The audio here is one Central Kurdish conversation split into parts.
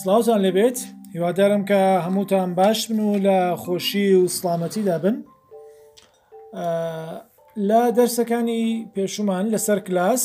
سلااوان لەبێت هیوادارم کە هەمووتان باش بن و لە خۆشی و سلامەتیدا بن لە دەرسەکانی پێشومان لەسەر کلاس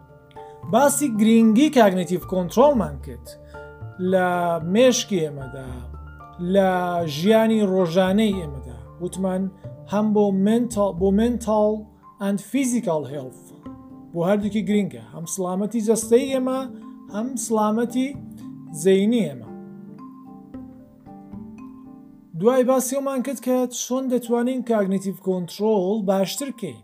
باسی گرینگی کاگنیتیڤ کۆنتترۆڵمان کرد لە مێشکی ئێمەدا لە ژیانی ڕۆژانەی ئێمەدا وتمان هەم بۆ منتال بۆ منتال ئەند فیزیکال هێڵف بۆ هەردووکی گرینگە هەم سلامەتی جەستەی ئێمە هەم سلامەتی زەینی ئێمە دوای باسیەوەمان کرد کە چۆن دەتوانین کاگنیتیڤ کۆنتترۆل باشتر بکەین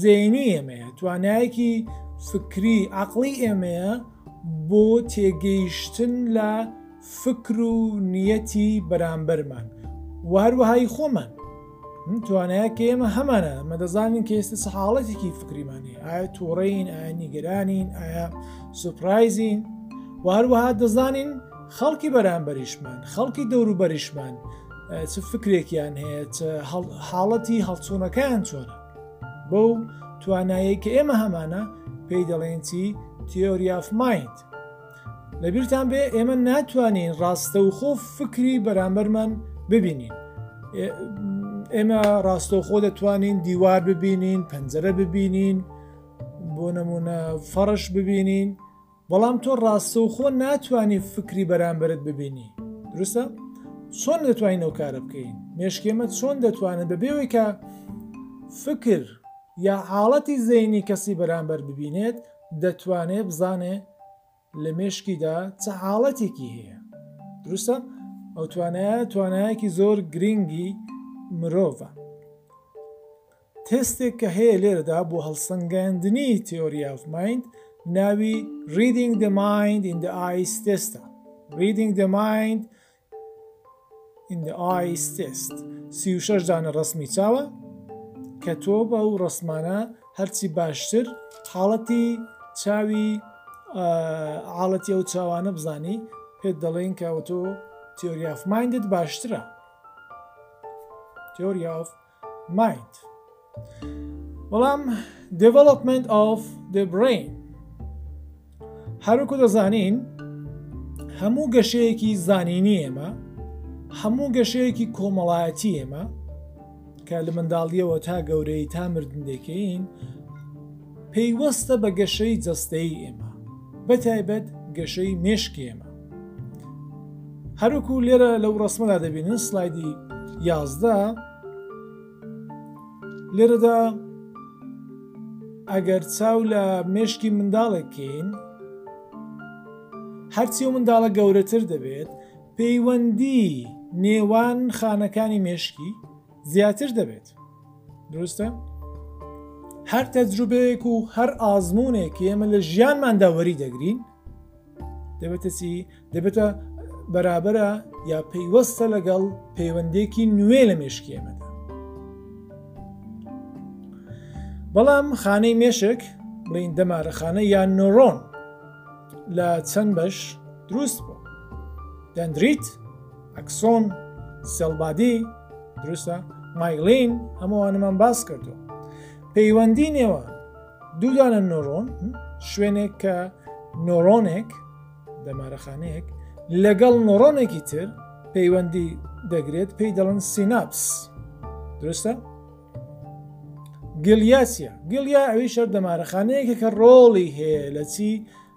زەینی ئێمەیە توانایەکی فکری عقلی ئێمەیە بۆ تێگەیشتن لە فکر و نیەتی بەرامبەرمان واروەهای خۆمان توانایە کە ئێمە هەمانە مە دەزانین کە ئێستا سەحاڵەتێکی فکریمانێ ئایا تووڕین ئایا نیگەرانین ئایا سوپرایزین واروەها دەزانین خەڵکی بەرامبەریشمان خەڵکی دەوروبەریشمان چ فکرێکیان هەیە حاڵەتی هەڵچوونەکەیان چۆنە بەو توانایی کە ئێمە هەمانە پێی دەڵێنی تیۆریاف مایند لەبیرتان بێ ئێمە ناتوانین ڕاستە و خۆ فکری بەرامبەرمان ببینین ئێمە ڕاستەوخۆ دەتوانین دیوار ببینین پەنجەرە ببینین بۆ نمونە فەڕش ببینین بەڵام تۆ ڕاستەوخۆ ناتوانی فکری بەرامبەرت ببینی دروستە؟ چۆن دەتوانین ئەو کارە بکەین مێشکێمە چۆن دەتوانن بەبێەوەی کە فکر یا حاڵەتی زەینی کەسی بەرامبەر ببینێت دەتوانێت بزانێ لە مێشکیدا چە حاڵەتێکی هەیە دروستە ئەو توانایە توانایەکی زۆر گرنگی مرۆڤە تێستێک کە هەیە لێرەدا بۆ هەڵسەنگاندنی Theory of Mind ناوی Reading the Mind in the Eyes Test ە Reading the Mind in the Eyes Test سی و شەش دانە ڕسمی چاوە کە تۆ بە و ڕسمانە هەرچی باشتر حاڵەتی چاوی حاڵەتی ئەو چاوانە بزانی پێت دەڵێن کە ئەو تۆ Theory of Mindت باشترە Theory of مایند بەڵام Development of the Brain هەروکو دەزانین هەموو گەشەیەکی زانینی ئێمە هەموو گەشەیەکی کۆمەڵایەتی ئێمە کە لە منداڵیەوە تا گەورەی تا مردن دەکەین پەیوەستە بە گەشەی جەستەیی ئێمە بە تایبەت گەشەی مێشکی ئێمە هەروەکو لێرە لەو ڕسمەدا دەبینن سلایدی یازدە لێرەدا ئەگەر چاو لە مێشکی منداڵێکین هەرچی و منداڵە گەورەتر دەبێت پەیوەندی نێوان خانەکانی مێشکی زیاتر دەبێت دروستە هەر تەجروبەیەک و هەر ئازمونێک ئێمە لە ژیانماندا وەری دەگرین دەبێتە چی دەبێتە بەرابرە یا پەیوەستە لەگەڵ پەیوەندێکی نوێ لە مێشکی ئێمەدا بەڵام خانەی مێشک بڵین دەمارەخانە یان نۆرۆن لە چەند بەش دروست بوو دەندریت ئەکسۆن سێڵبادی دروستە مایلین هەمووانمان باس کردووە پەیوەندی نێوان دوودانە نۆرۆن شوێنێک کە نۆرۆنێک دەمارەخانەیەک لەگەڵ نۆرۆنێکی تر پەیوەندی دەگرێت پێی دەڵن سیناپس درستە؟ گلیاسیە گلیا ئەوی شەر دەمارەخانەیەکە کە ڕۆڵی هەیە لە چی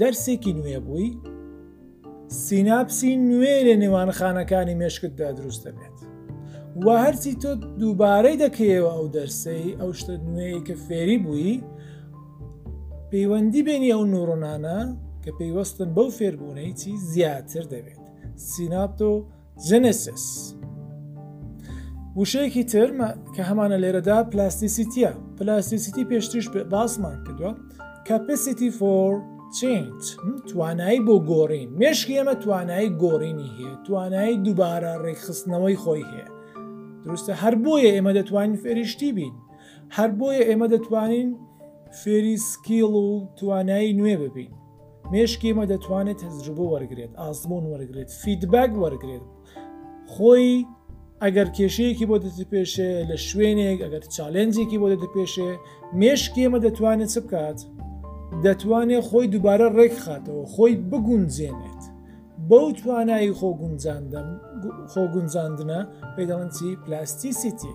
دەرسێکی نوێ بووی سیناپسی نوێ لە نێوان خانەکانی مێشکتدا دروست دەبێت و هەرچی تۆ دووبارەی دەکەیەوە ئەو دەرسەی ئەو شتە نوێی کە فێری بووی پەیوەندی بینی ئەو نورۆنانە کە پەیوەستن بەو فێربوونەی چی زیاتر دەبێت سیناپتۆ Genesis وشەیەکی تر کە هەمانە لێرەدا پلاستیسیتیە پلاستیسیتی پێشتریش باسمان کردووە Capacity for change توانایی بۆ گۆڕین مێشکی ئێمە توانایی گۆڕینی هەیە توانایی دووبارە ڕێکخستنەوەی خۆی هەیە دروستە هەر بۆیە ئێمە دەتوانین فێریشتی بین هەر بۆیە ئێمە دەتوانین فێری سکیڵ و توانایی نوێ ببین مێشکی ئێمە دەتوانێت تەجروبە وەرگێت ئاسمۆن وەرگێت فیدباگ وەرگێت خۆی ئەگەر کێشەیەکی بۆ دەتی پێشێ لە شوێنێک ئەگەر چالنجێکی بۆ دەتی پێشێ مێشکی ئێمە دەتوانێت چ بکات دەتوانێت خۆی دووبارە ڕێک خاتەوە خۆی بگونجێنێت بەو توانایی خۆ گونجاندن خۆ گونجاندنە پێداڵنسی پلاستیسیتی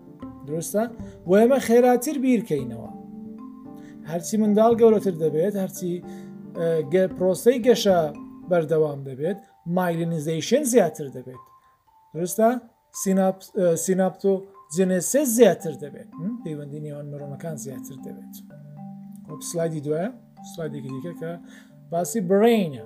دروستە و ئێمە خێراتر بیرکەینەوە هەرچی منداڵ گەورەتر دەبێت هەرچی پرۆسی گەشە بەردەوام دەبێت مایلینیزیشن زیاتر دەبێت دروستە سیناپتۆ جنێسێ زیاتر دەبێت پەیوەندی نێوان مرۆمەکان زیاتر دەبێت سلایدی دوایە سلایدێکی دیکە کە باسی برینە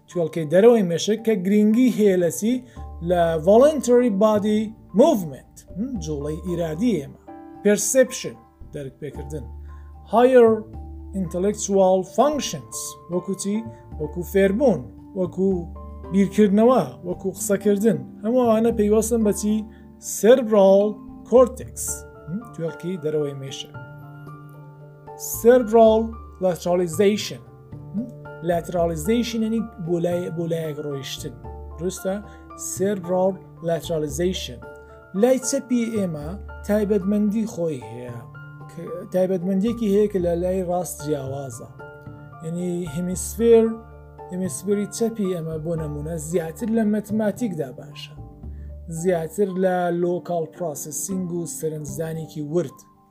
توێڵکەی دەرەوەی مێشک کە گرینگی هەیە لە چی؟ لە Voluntary Body Movement جوڵەی ئیرادی ئێمە Perception دەرک پێکردن Higher Intellectual Functions وەکو چی؟ وەکو فێربوون وەکو بیرکردنەوە وەکو قسەکردن هەمووانە پەیوەستن بەچی سربراڵ کۆرتێکس توێڵکی دەرەوەی مێشە سربراڵ لە چاڵیزیشن لاترالیزیشننی بۆ لایەک ڕۆیشتن دروستە سێرڕاڵ لاترالیزیشن لای چەپی ئێمە تایبەتمەندی خۆی هەیە تایبەتمەندێکی هەیە کە لە لای ڕاست جیاوازە یعنی همیسفێر همیسفێری چەپی ئەمە بۆ نمونە زیاتر لە مەتماتیکدا باشە زیاتر لە لۆکال پرۆسسینگ و سەرنجدانێکی ورد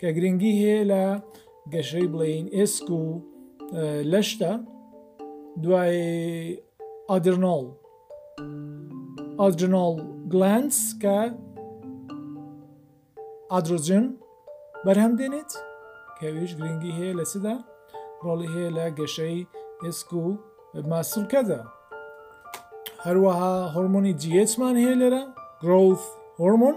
کە گرنگی هەیە لە گەشەی بڵێین ئێسک و لەشدا دوای ئادرنۆڵ ئادرنۆڵ گلانس کە ئادرۆجن بەرهەم دێنێت کەویش گرنگی هەیە لە چدا ڕۆڵی هەیە لە گەشەی ئێسک و ماسولکەدا هەروەها هۆرمۆنی جیهمان هەیە لێرە گرۆث هۆرمۆن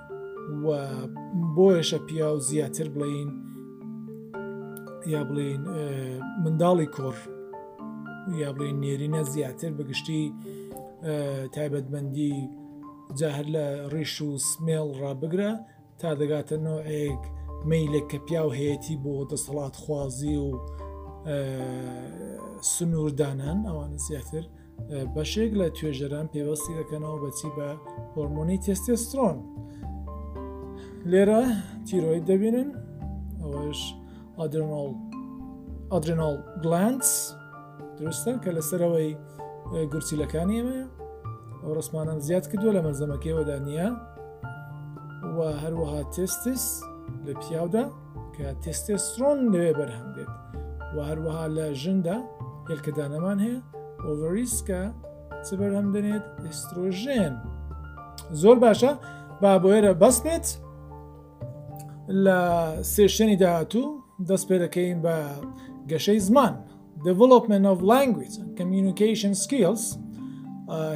و بۆیشە پیاو زیاتر بڵین یا بڵین منداڵی کۆڕ یا بڵین نێرینە زیاتر بەگشتی تایبەتمەندی جا هەر لە ڕیش و سمێڵ ڕابگرە تا دەگاتە نۆعێک میلێک کە پیاو هەیەی بۆ دەسەڵات خوازی و سنووردانان ئەوانە زیاتر بەشێک لە توێژەران پێوەستی دەکەنەوە بەچی بە هۆرمۆنی تێستێسترۆن لێرە تیرۆید دەبینن ئەوەش ئادرنۆڵ ئادرنۆڵ گلانس دروستە کە لەسەرەوەی گورچیلەکانی ئێمە ئەو ڕسمانم زیاد کردووە لە مەزەمەکەیەوەدا نییە و هەروەها تستس لە پیاودا کە تستێسترۆن لەوێ بەرهەم دێت و هەروەها لە ژندا هێلکەدانەمان هەیە ئۆڤریسکە چ بەرهەم دەنێت ئسترۆژێن زۆر باشە با بۆێرە بەس بێت لە سێشتێنی داهاتوو دەست پێ دەکەین بە گەشەی زمان development of language and communication skills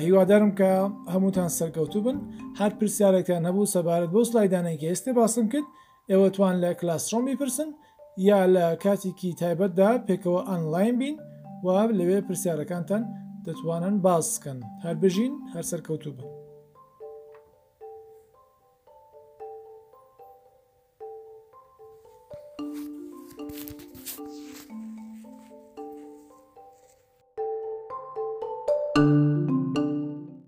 هیوادارم کە هەمووتان سەرکەوتوو بن هەر پرسیارێکتان هەبوو سەبارەت بۆ سلایدانێکی ئێستی باسم کرد ئێوە توان لە کلاسڕۆم بیپرسن یا لە کاتیکی تایبەتدا پێکەوە ئەنڵاین بین و لەوێ پرسیارەکانتان دەتوانن باس بکەن. هەر بژین، هەر سەرکەوتوو بن.